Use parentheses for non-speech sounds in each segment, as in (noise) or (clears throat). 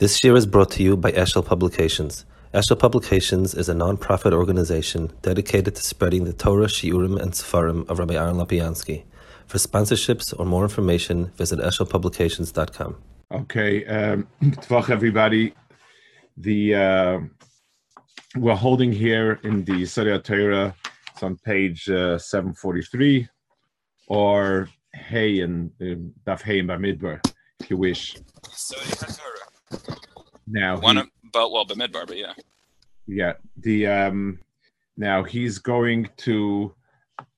This year is brought to you by Eshel Publications. Eshel Publications is a non-profit organization dedicated to spreading the Torah, Shiurim, and Sefarim of Rabbi Aaron Lapiansky. For sponsorships or more information, visit eshelpublications.com. Okay, um, (clears throat) everybody. The uh, we're holding here in the Surah Torah. It's on page uh, 743, or Hey and Daf Hey and Bamidbar, if you wish. Now one, he, but well, Bamidbar, but yeah, yeah. The um, now he's going to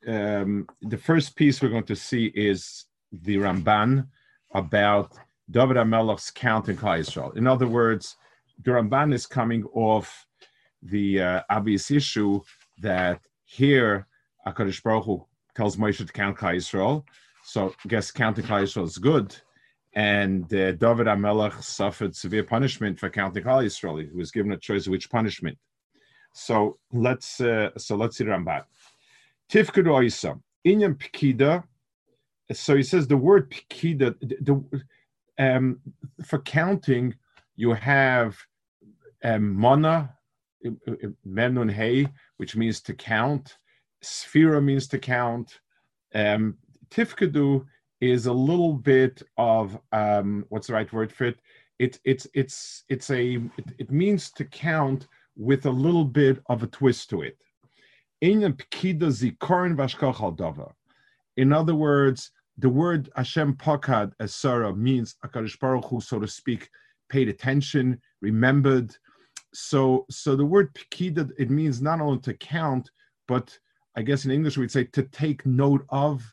um, the first piece we're going to see is the Ramban about David Amelech's count in Israel. In other words, the Ramban is coming off the uh, obvious issue that here Hakadosh Baruch Hu tells Moshe to count Israel. So I guess counting Israel is good. And uh, David Amelech suffered severe punishment for counting Klal Israel. He was given a choice of which punishment. So let's uh, so let's see Ramban. Tifkud Oisa Inyam Pekida. So he says the word Pekida. The, um, for counting, you have um, Mana, Menun Hey, which means to count. Sphera means to count. Um, Tifkadu is a little bit of um, what's the right word for it? It it's it's it's a it, it means to count with a little bit of a twist to it. In other words, the word Hashem Pakad as Sarah means Akadosh Baruch Hu, so to speak, paid attention, remembered. So, so the word Pekida it means not only to count, but I guess in English we'd say to take note of,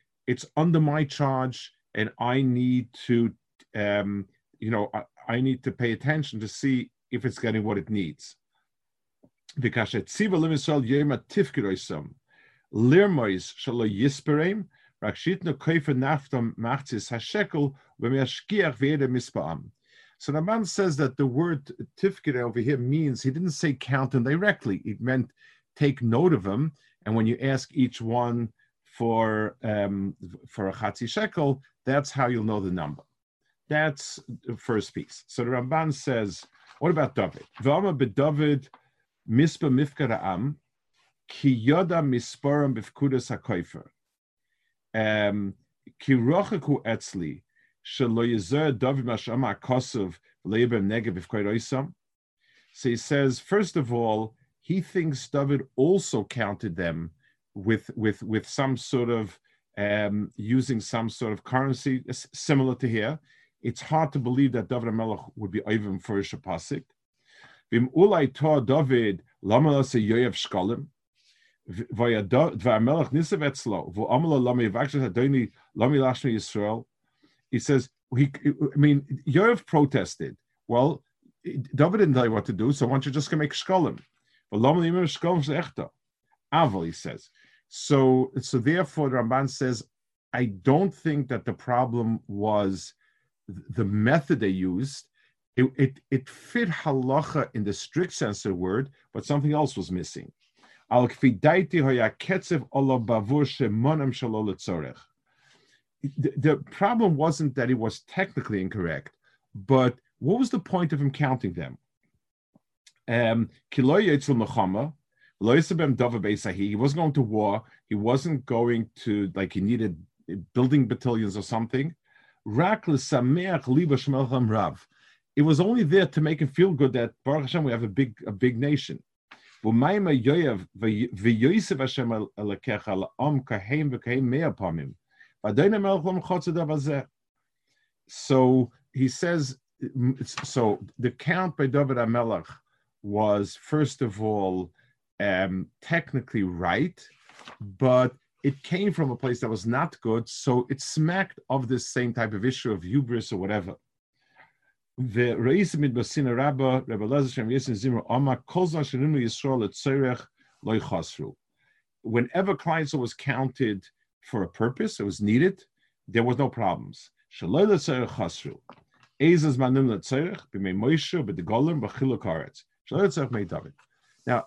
it's under my charge and I need to, um, you know, I, I, need to pay attention to see if it's getting what it needs. Because naftam. So the man says that the word tifkid over here means he didn't say count them directly. It meant take note of them, and when you ask each one for um, for a chatzi shekel, that's how you'll know the number. That's the first piece. So the Ramban says, what about David? V'ama beDavid mispa mifkara am ki yoda misporam b'fkudas hakoifer. Um, ki rochaku etzli shelo yezer David mashama kosov leibem negev b'fkoid So he says, first of all, he thinks David also counted them with with with some sort of um, using some sort of currency similar to here. It's hard to believe that David Melech would be even for a pasik. Vim ulai to David lamala se yoyev shkolim. V'amelech nisav etzlo v'amala lami v'akshat hadoni lami lashmi Yisrael. He says he. I mean, Yoyev protested. Well, David didn't tell you what to do, so why don't you just go make shkolim? But lami shkolim echta. Aval, he says. So, so therefore, the Ramban says, I don't think that the problem was the method they used. It, it, it fit halacha in the strict sense of the word, but something else was missing. The, the problem wasn't that it was technically incorrect, but what was the point of him counting them? Um, he wasn't going to war. He wasn't going to like he needed building battalions or something. It was only there to make him feel good that Baruch Hashem we have a big a big nation. So he says, so the count by David Amelech was first of all um, technically right, but it came from a place that was not good, so it smacked of this same type of issue of hubris or whatever. The Reis Midbasina Rabba, Rabbi Shem Zimra, Yisrael Loi Chosru. Whenever Kleinzel was counted for a purpose, it was needed, there was no problems. Shaloi Le Chosru. Ezaz Manim Shaloi Mei David. Now,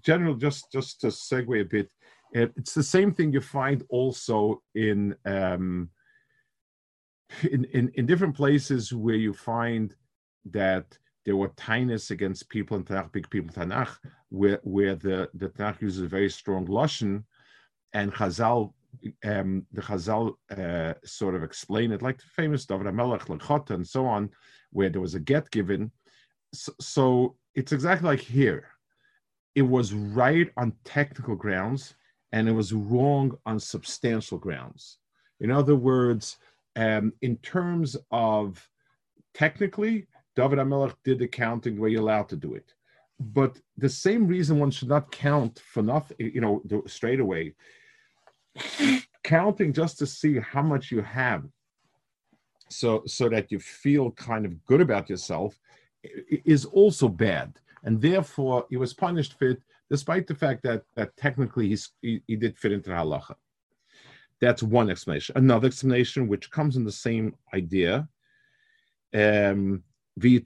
general, just just to segue a bit, it's the same thing you find also in um, in, in, in different places where you find that there were tinus against people in Tanakh, big people in Tanakh, where, where the, the Tanakh uses a very strong Lashon, and Chazal, um, the Chazal uh, sort of explain it, like the famous David HaMelech, Lechot, and so on, where there was a get given. So, so it's exactly like here. It was right on technical grounds, and it was wrong on substantial grounds. In other words, um, in terms of technically, David Amelech did the counting the way you're allowed to do it. But the same reason one should not count for nothing, you know, straight away. Counting just to see how much you have, so so that you feel kind of good about yourself, is also bad, and therefore he was punished for it, despite the fact that that technically he, he did fit into halacha. That's one explanation. Another explanation, which comes in the same idea, um. The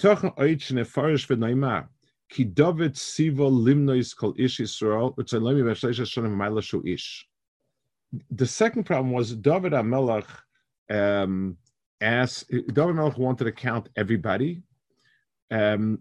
second problem was David Amelach um, asked, David Amelach wanted to count everybody um,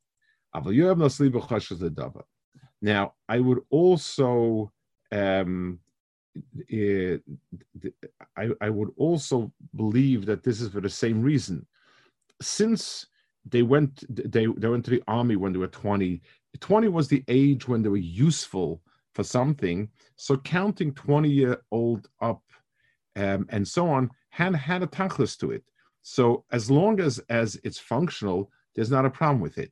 Now, I would also um, uh, I, I would also believe that this is for the same reason. Since they went they, they went to the army when they were 20, 20 was the age when they were useful for something. So counting 20 year old up um, and so on had had a tachlis to it. So as long as as it's functional, there's not a problem with it.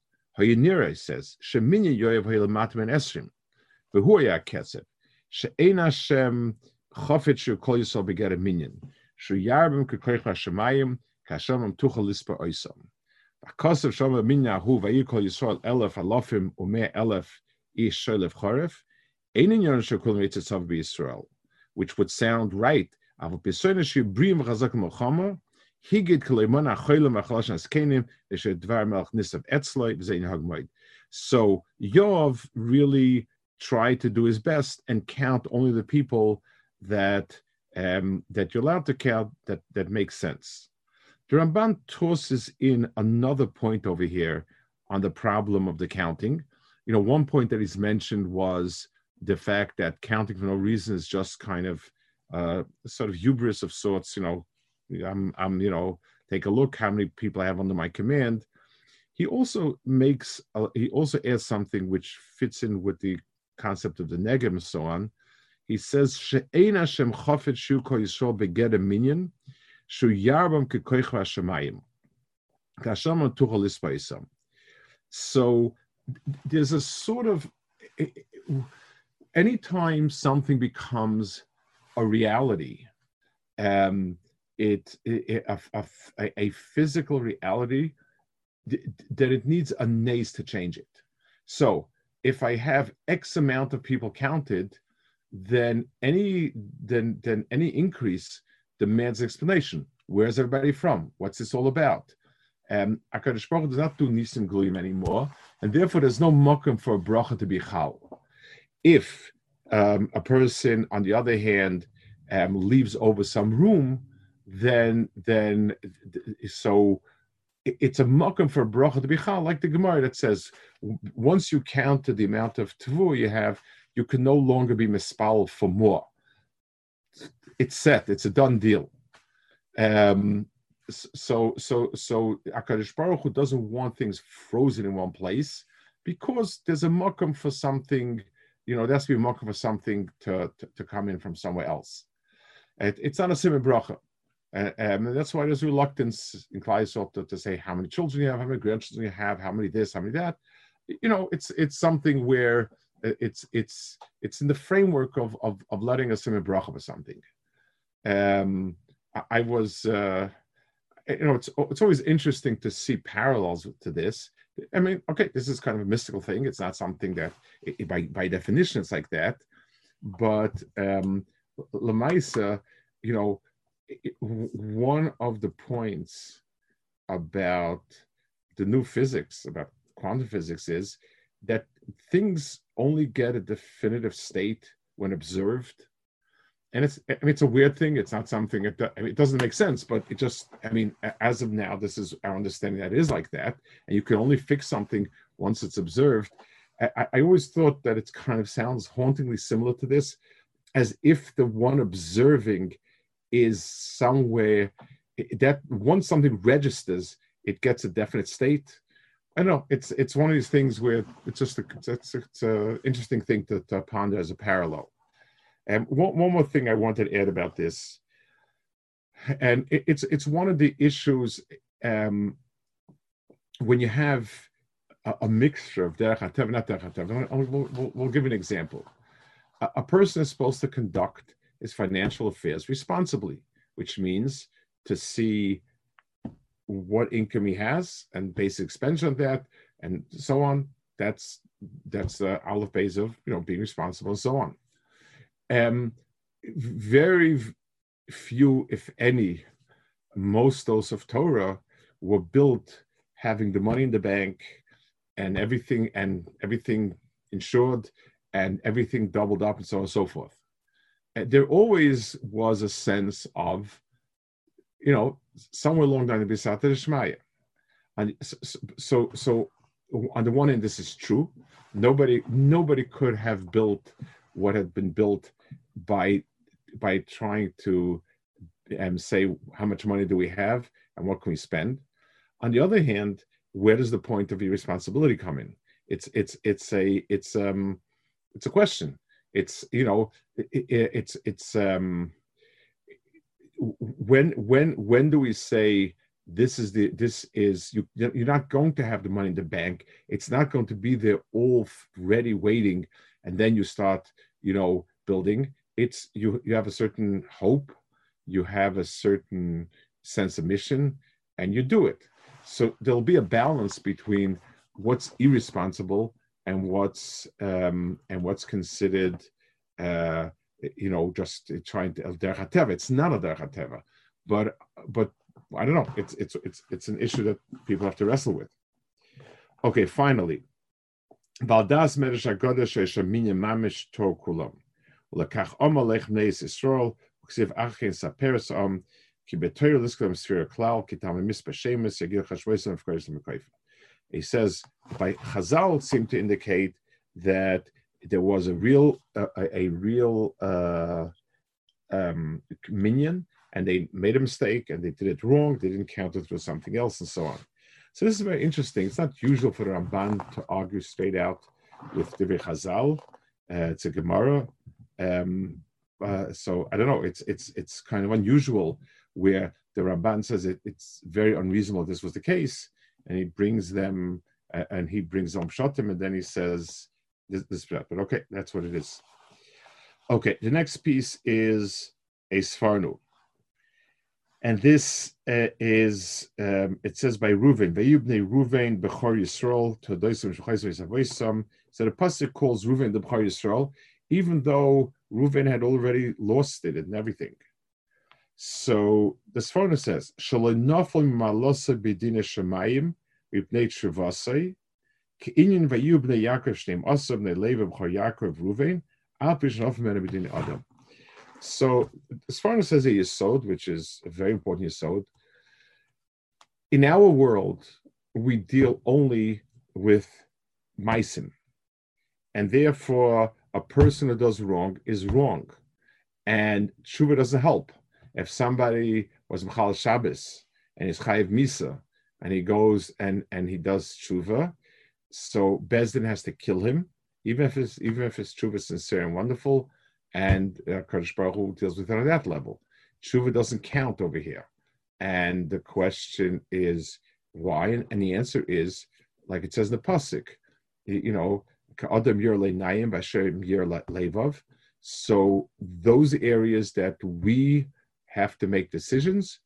Hayinira says, Sheminya Yoav Haylamat Ben Esrim, Vehuya Ketzev, She'en Hashem Chofet Shu Kol Yisrael Beget Minyan, Shu Yarbim Kekoich HaShemayim, Kashem Tuchel Lispa Oisam. Akosav Shom Minya Hu Vayir Kol Yisrael Elef Alofim Ume Elef Ish Sholef Choref, Einen Yon Shekul Mitzitzav Yisrael, which would sound right. Avo Pesona Shu Brim Chazak Mochama, So Yov really tried to do his best and count only the people that um, that you're allowed to count that that makes sense. The Ramban tosses in another point over here on the problem of the counting. You know, one point that he's mentioned was the fact that counting for no reason is just kind of uh, sort of hubris of sorts. You know, I'm, I'm, you know, take a look how many people I have under my command. He also makes, uh, he also adds something which fits in with the concept of the negem and so on. He says, "She'ein Hashem chofet shu ko yisrael beged a minyan, shu yarbam kekoich v'ashemayim, kashem tuchal ispaisam." So there's a sort of anytime something becomes a reality, um, it, it a, a, a, physical reality that it needs a nace to change it. So if I have X amount of people counted, then any then then any increase demands explanation. Where's everybody from? What's this all about? um, Hakadosh Baruch does not do nisim gluyim anymore, and therefore there's no mokum for a bracha to be chal. If um, a person, on the other hand, um, leaves over some room, then then so it's a mokum for bracha to be chal, like the Gemara that says once you count the amount of tvu you have, you can no longer be mispal for more. It's set. It's a done deal. Um, so so so Akadosh Baruch Hu doesn't want things frozen in one place because there's a mokum for something. You know, there has to be a mokum for something to, to, to come in from somewhere else. It, it's not a simon bracha. Um, and that's why there's reluctance in Kleisel to, to say how many children you have, how many grandchildren you have, how many this, how many that. You know, it's it's something where it's it's it's in the framework of of, of letting a simon bracha for something. Um, I, I was, uh, you know, it's it's always interesting to see parallels to this. I mean, okay, this is kind of a mystical thing. It's not something that, it, by by definition, it's like that. But um, Lamaisa, you know, one of the points about the new physics, about quantum physics, is that things only get a definitive state when observed. And it's, I mean, it's a weird thing. It's not something, it, I mean, it doesn't make sense, but it just, I mean, as of now, this is our understanding that it is like that. And you can only fix something once it's observed. I, I always thought that it kind of sounds hauntingly similar to this, as if the one observing is somewhere that once something registers, it gets a definite state. I know it's it's one of these things where it's just a, it's, it's an interesting thing to, to, ponder as a parallel. And one, one more thing I wanted to add about this, and it, it's it's one of the issues um, when you have a, a mixture of derech hatev, not derech hatev. We'll, we'll, we'll, give an example. A, a person is supposed to conduct his financial affairs responsibly, which means to see what income he has and basic expense on that and so on. That's that's the olive base of you know being responsible and so on. Um, very few, if any, most those of Torah were built having the money in the bank and everything and everything insured and everything doubled up and so on and so forth there always was a sense of, you know, somewhere along down the Bisata Shmaya. And so, so on the one hand, this is true. Nobody, nobody could have built what had been built by by trying to um, say how much money do we have and what can we spend. On the other hand, where does the point of irresponsibility come in? It's it's it's a it's um it's a question it's you know it, it's it's um when when when do we say this is the this is you you're not going to have the money in the bank. It's not going to be there all ready waiting and then you start you know building. It's you you have a certain hope you have a certain sense of mission and you do it. So there'll be a balance between what's irresponsible and what's um, and what's considered, uh, you know, just trying to derech It's not a derech but but I don't know. It's it's it's it's an issue that people have to wrestle with. Okay, finally, Valdas Meresh Agodesh Eshaminya Mamish Tor Kulam. Lekach Omalech Achin Om Ki Betoyer Sphere Kitam Mispa Shemus Yagil of. He says, by Chazal seem to indicate that there was a real uh, a, a, real uh, um, minyan, and they made a mistake and they did it wrong. They didn't count it with something else, and so on. So this is very interesting. It's not usual for the Ramban to argue straight out with Divrei Chazal. Uh, it's a Gemara. Um, uh, so I don't know. It's it's it's kind of unusual where the Ramban says it, it's very unreasonable. This was the case, and he brings them uh, and he brings them shotim, and then he says this, this but okay, that's what it is. Okay, the next piece is a Sforno. And this uh, is, um, it says by Ruven, Vayubne Ruven Bechor Yisrael, Todoisim Shechaisim Yisavoisam. So the Pasuk calls Ruven the Bechor Yisrael, even though Ruven had already lost it and everything. So the Sforno says, "Shalonofel malosa b'dina shemayim mipnei trivasei k'inyan vayu b'nei Yaakov shneim asav b'nei lev b'chor Yaakov Ruvain al pishnof mena b'dina Adam." So the Sforno says a yisod, which is a very important yisod. In our world, we deal only with meisim, and therefore a person who does wrong is wrong, and tshuva doesn't help if somebody was Mchal Shabbos and he's Chayiv Misa and he goes and, and he does tshuva, so Bezdin has to kill him, even if his even if his tshuva is sincere and wonderful, and uh, Kadosh Baruch Hu deals with it on that level. Tshuva doesn't count over here, and the question is why, and, and the answer is like it says in the pasuk, you know. So those areas that we have to make decisions.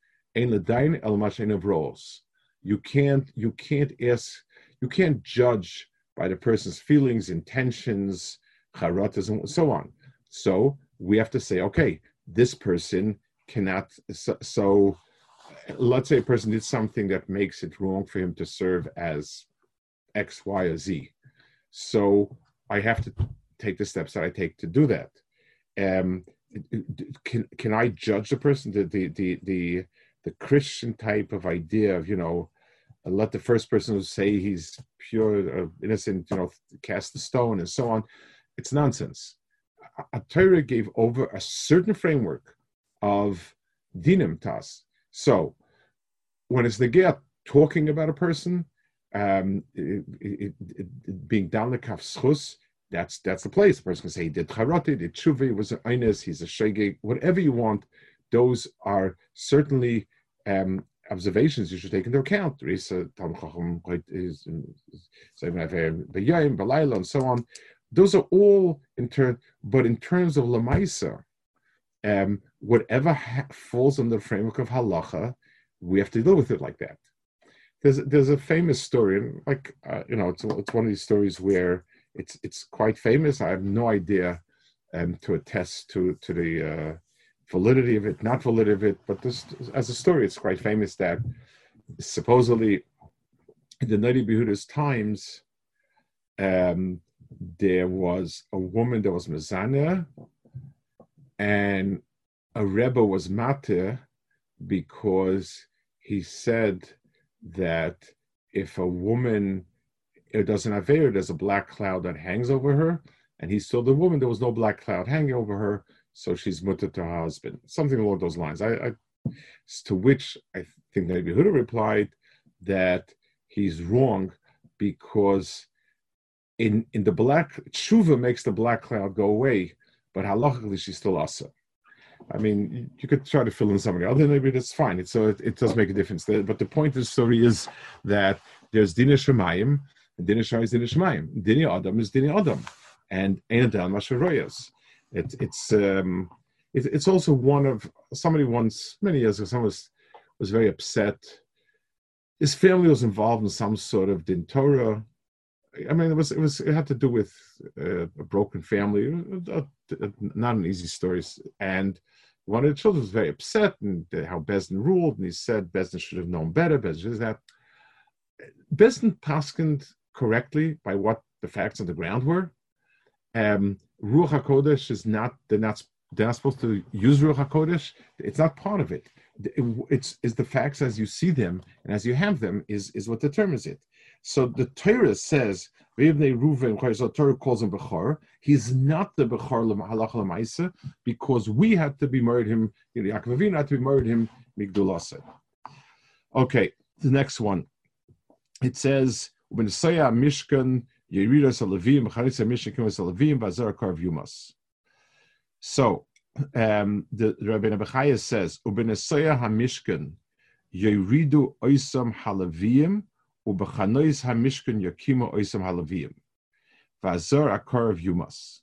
You can't you can't ask you can't judge by the person's feelings, intentions, charatas, and so on. So we have to say, okay, this person cannot. So, so, let's say a person did something that makes it wrong for him to serve as X, Y, or Z. So I have to take the steps that I take to do that. Um, can can I judge the person? The the the the, the Christian type of idea of you know, let the first person who say he's pure, uh, innocent, you know, cast the stone and so on. It's nonsense. A Torah gave over a certain framework of dinim tas. So when it's the gear talking about a person, um, it, it, it, being down the schus, that's that's the place. The person can say he did charati, did tshuvi, was an einis, he's a shege, whatever you want. Those are certainly um, observations you should take into account. and so on. Those are all in turn, but in terms of lamaisa, um, whatever ha- falls under the framework of halacha, we have to deal with it like that. There's there's a famous story, like uh, you know, it's it's one of these stories where it's it's quite famous. I have no idea um, to attest to to the uh, validity of it, not validity of it, but this as a story, it's quite famous that supposedly in the Noda BiYehuda's times, um, there was a woman that was Mazana, and a Rebbe was Matir because he said that if a woman it doesn't have air, there's a black cloud that hangs over her. And he told the woman there was no black cloud hanging over her, so she's mutter to her husband. Something along those lines. I, I to which I think Nabi Huda replied that he's wrong because in in the black tshuva makes the black cloud go away, but halachically she's still asa. I mean, you could try to fill in somebody other, maybe that's fine. It, so uh, it, it, does make a difference. But the point of the story is that there's dina shemayim, Dini Shai is Dini Shemaim. Dini Adam is Dini Adam. And Ein Adam Masharoyas. It, it's um, it, it's also one of somebody once many years ago. Someone was was very upset. His family was involved in some sort of din Torah. I mean, it was it was it had to do with uh, a broken family. Uh, uh, not an easy story. And one of the children was very upset and how Bezdin ruled, and he said Bezdin should have known better. Bezdin is that. Bezdin Paskind correctly by what the facts on the ground were. Um, Ruach Hakodesh is not they're not they're not supposed to use Ruach Hakodesh. It's not part of it. It's is the facts as you see them and as you have them is is what determines it. So the Torah says Reuven, Torah calls him Bechor. He's not the Bechor Halach because we had to be married him. You know, Yaakov Avinu had to be married him Migdulasa. Okay, the next one. It says when Saya Mishkan Mishkan Bazar Karv Yumas. So um, the, Rabbi Abachaya says, Ubenesaya HaMishkan Yeridu Oisam Halavim, Ubechanois HaMishkan Yakima Oisam Halavim. Vazar Akar Yumas.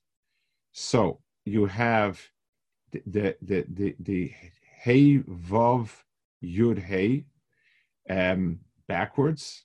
So you have the the the the, the Hey Vav Yud Hey um, backwards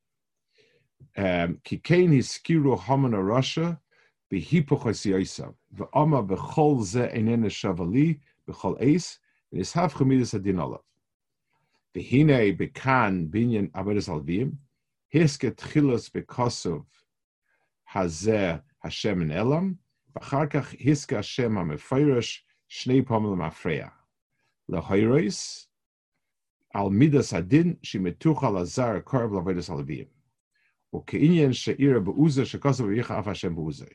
Um, ki kein hiskiru hamana Russia behipochas yosav ve'ama bechol ze enene shavali bechol eis v'nishav chemidas hadin olav. V'hine bekan binyan abedes alvim hisket chilas bekosov hazeh Hashem en elam v'achar kach Hashem ha-mefeirish shnei pomel mafreya. Lehoirois al midas adin shimetuch al azar korb lavedas alavim. וכעניין שעירה בעוזה שכוסו ויחה אף השם בעוזה.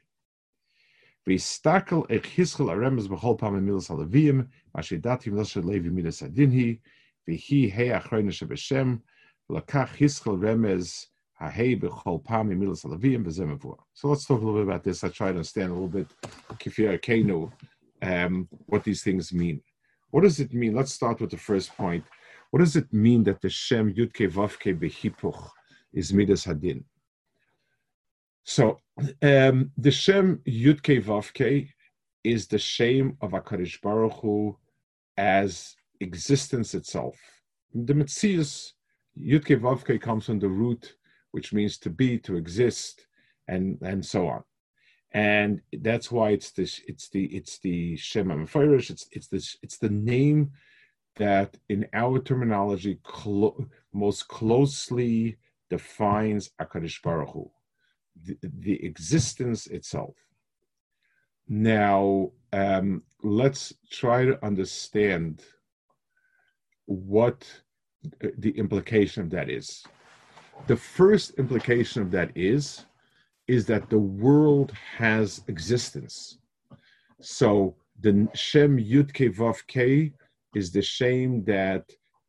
ויסתכל איך היסכל הרמז בכל פעם מילס הלוויים, מה שידעתי מילס של לוי מידס הדין היא, והיא ה' אחרונה שבשם, ולקח היסכל רמז הה' בכל פעם מילס הלוויים, וזה מבואר. So let's talk a little bit about this. I try to understand a little bit, Kifir Kenu, um, what these things mean. What does it mean? Let's start with the first point. What does it mean that the Shem Yudke Vavke Behipuch is Midas Hadin? So um, the Shem Yudke Vavke is the shame of Akarish Baruch Hu as existence itself. The Metzius Yudke Vavke comes from the root, which means to be, to exist, and and so on. And that's why it's this. It's the it's the Shem Amafirish. It's it's this. It's the name that in our terminology clo- most closely defines Akadish Baruch Hu, the, the, existence itself. Now, um, let's try to understand what the implication of that is. The first implication of that is is that the world has existence. So the Shem Yud Vav K is the shame that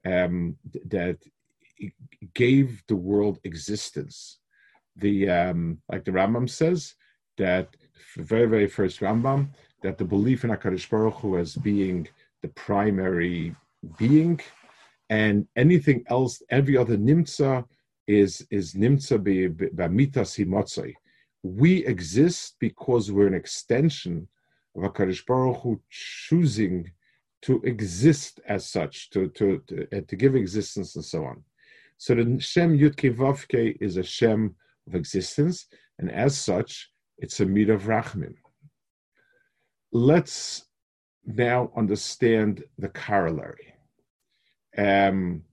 um, that gave the world existence. The um, like the Rambam says that very very first Rambam that the belief in Hakadosh Baruch Hu as being the primary being, and anything else, every other nimtza is is nimtza b'mitas himotzai. We exist because we're an extension of Hakadosh Baruch Hu choosing to exist as such, to, to, to, to give existence and so on. So the Shem Yudke Vavke is a Shem of existence, and as such, it's a meat of Rachmim. Let's now understand the corollary. Um,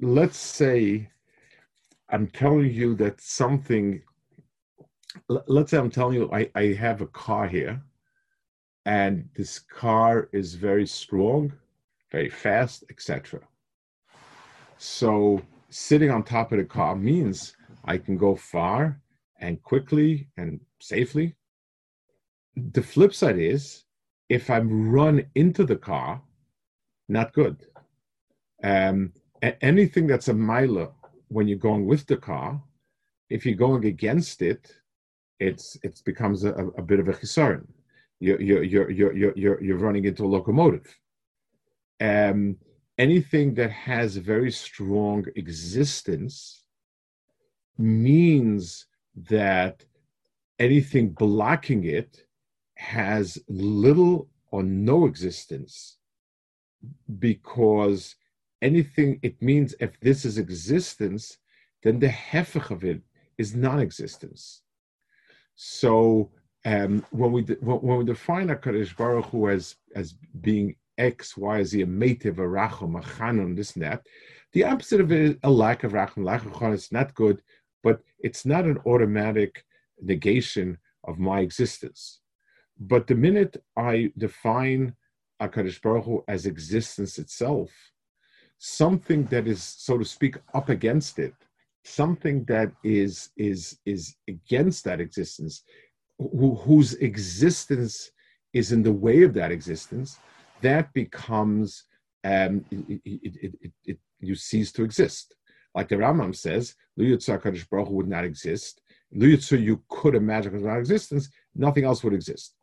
let's say I'm telling you that something, let's say I'm telling you I, I have a car here and this car is very strong, very fast, etc. So sitting on top of the car means I can go far and quickly and safely. The flip side is if I'm run into the car, not good. Um, anything that's a mile when you're going with the car, if you're going against it, it's it becomes a, a bit of a concern you're you're you're you're you're, you're running into a locomotive. Um, anything that has very strong existence means that anything blocking it has little or no existence because anything it means if this is existence then the hefech of it is non-existence. So um, when we de- when we define a Baruch Hu as as being X, Y, Z, a metiv, a rachum, a chanun, this and that, the opposite of it is a lack of rachum. Lack of chanun is not good, but it's not an automatic negation of my existence. But the minute I define a Kadosh Baruch Hu as existence itself, something that is, so to speak, up against it, something that is is is against that existence who, whose existence is in the way of that existence, that becomes um, it, it, it, you cease to exist. Like the Rambam says, Luyutsa Kadosh Baruch would not exist. Luyutsa you could imagine without existence, nothing else would exist.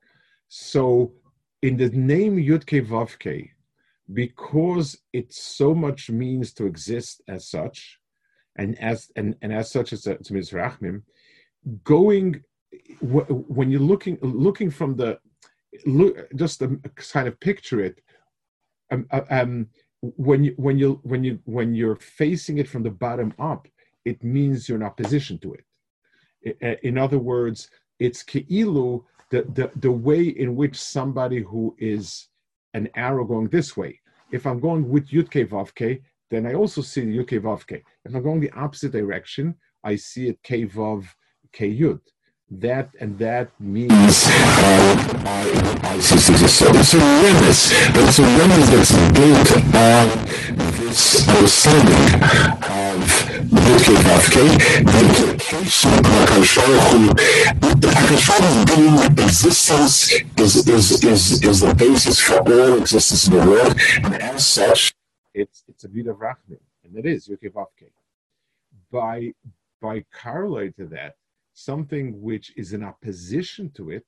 So, in the name Yudke Vavke, because it so much means to exist as such, and as and, and as such, as it's a Mizrachmim. Going when you're looking looking from the look just kind of picture it um, uh, um, when you when you when you when you're facing it from the bottom up it means you're in opposition to it. In other words it's keilu the, the the way in which somebody who is an arrow going this way. If i'm going with yutke vavke then i also see yutke vavke. If i'm going the opposite direction i see it k vav k yud that and that means uh, so it's a premise, but it's a premise that's built on this understanding of Vidke Kafke, the implication of Akashahu. Akashahu's being existence is, is, is, is the basis for all existence in the world, and as such, it's it's a bit of Rachman, and it is Vidke By by correlate to that, something which is in opposition to it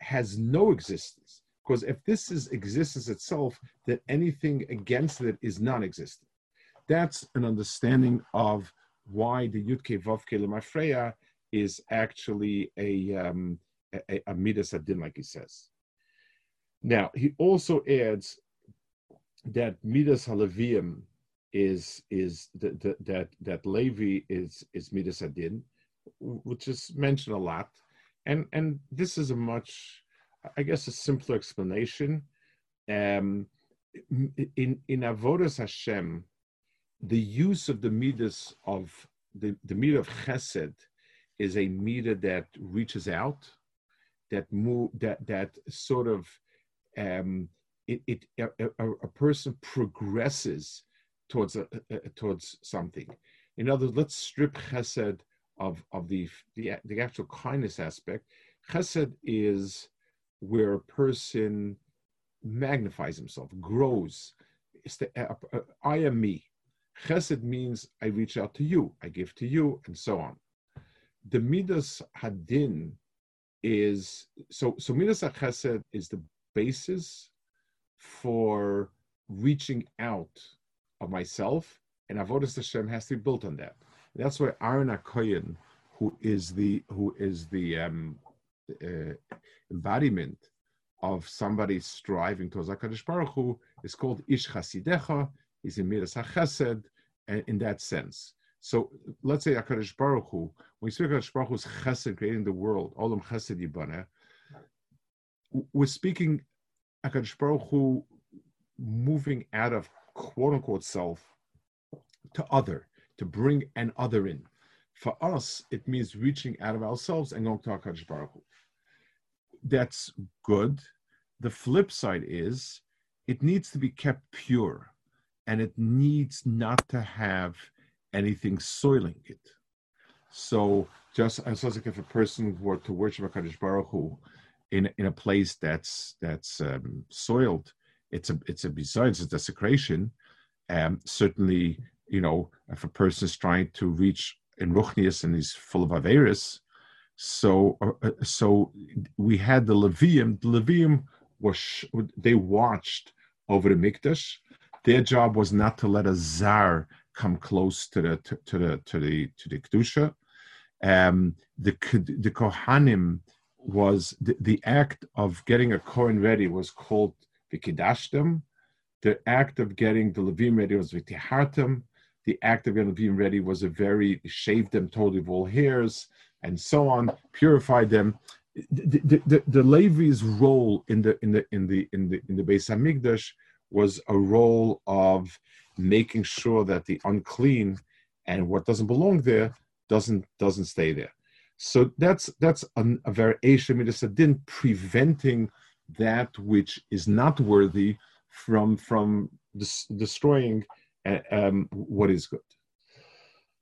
has no existence. Because if this is existence itself, then anything against it is non-existent. That's an understanding of why the Yudke Vavke Lemafreya is actually a, um, a, a Midas Adin, like he says. Now, he also adds that Midas Halavium is is the, the, that that Levi is is Midas Adin, which is mentioned a lot, and and this is a much, I guess, a simpler explanation. Um, in in avodas Hashem, the use of the midas of the the midah of Chesed is a midah that reaches out, that move that that sort of um, it, it a, a, a, person progresses towards a, towards something. In other words, let's strip Chesed of, of the, the, the actual kindness aspect. Chesed is where a person magnifies himself, grows. The, uh, uh, I am me. Chesed means I reach out to you, I give to you, and so on. The Midas Hadin is so so Midas Chesed is the basis for reaching out of myself, and Avodas Hashem has to be built on that. That's why Aaron Akoyan, who is the who is the um, uh, embodiment of somebody striving towards Hakadosh Baruch Hu, is called Ish Chasidecha. He's in Midas HaChesed, in that sense. So let's say Hakadosh Baruch Hu. When we speak Hakadosh Baruch Hu's Chesed creating the world, Olam Chesed Yibana, we're speaking Hakadosh Baruch Hu moving out of quote unquote self to other to bring an other in. For us, it means reaching out of ourselves and going to HaKadosh Baruch Hu. That's good. The flip side is it needs to be kept pure and it needs not to have anything soiling it. So just as like if a person were to worship HaKadosh Baruch Hu in, in a place that's that's um, soiled, it's a it's a besides a desecration. Um, certainly you know, if a person is trying to reach in Ruchnius and he's full of Averis, so uh, uh, so we had the Levium. The Levium was they watched over the Mikdash. Their job was not to let a zar come close to the to, to the to the to the kedusha. Um, the the kohanim was the, the act of getting a kohen ready was called vikidashtem. The act of getting the levim ready was vitihartem the act of being ready was a very shaved them totally of all hairs and so on, purified them. The, the, the, the Levi's role in the in the in the in the in the Beis Hamikdash was a role of making sure that the unclean and what doesn't belong there doesn't doesn't stay there. So that's that's an, a variation midas adin preventing that which is not worthy from from des- destroying um, what is good.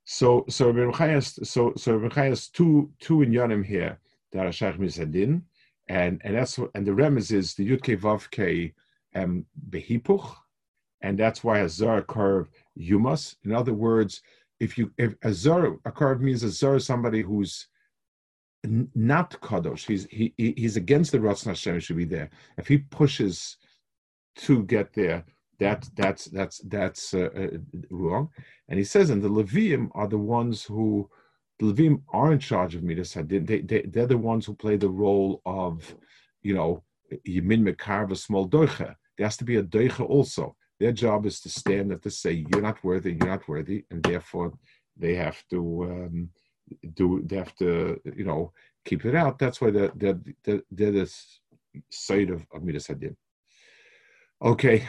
So so has so so has two two in Yonim here that are Shaykh Misadin, and and that's and the remez is the Yud Vav um, behipuch, and that's why a zar curve yumas. In other words, if you if a zar a curve means a zar is somebody who's not kadosh. He's he he's against the Ratzon Hashem should be there. If he pushes to get there, that that's that's that's uh, uh, wrong. And he says, and the Levim are the ones who the Levim are in charge of Midas Hadin. They, they, they're the ones who play the role of, you know, Yemin Mekarva, small doicha. There has to be a doicha also. Their job is to stand and to say, you're not worthy, you're not worthy, and therefore they have to um, do, they have to, you know, keep it out. That's why they're, they're, they're, they're this side of, of Midas Hadin. Okay,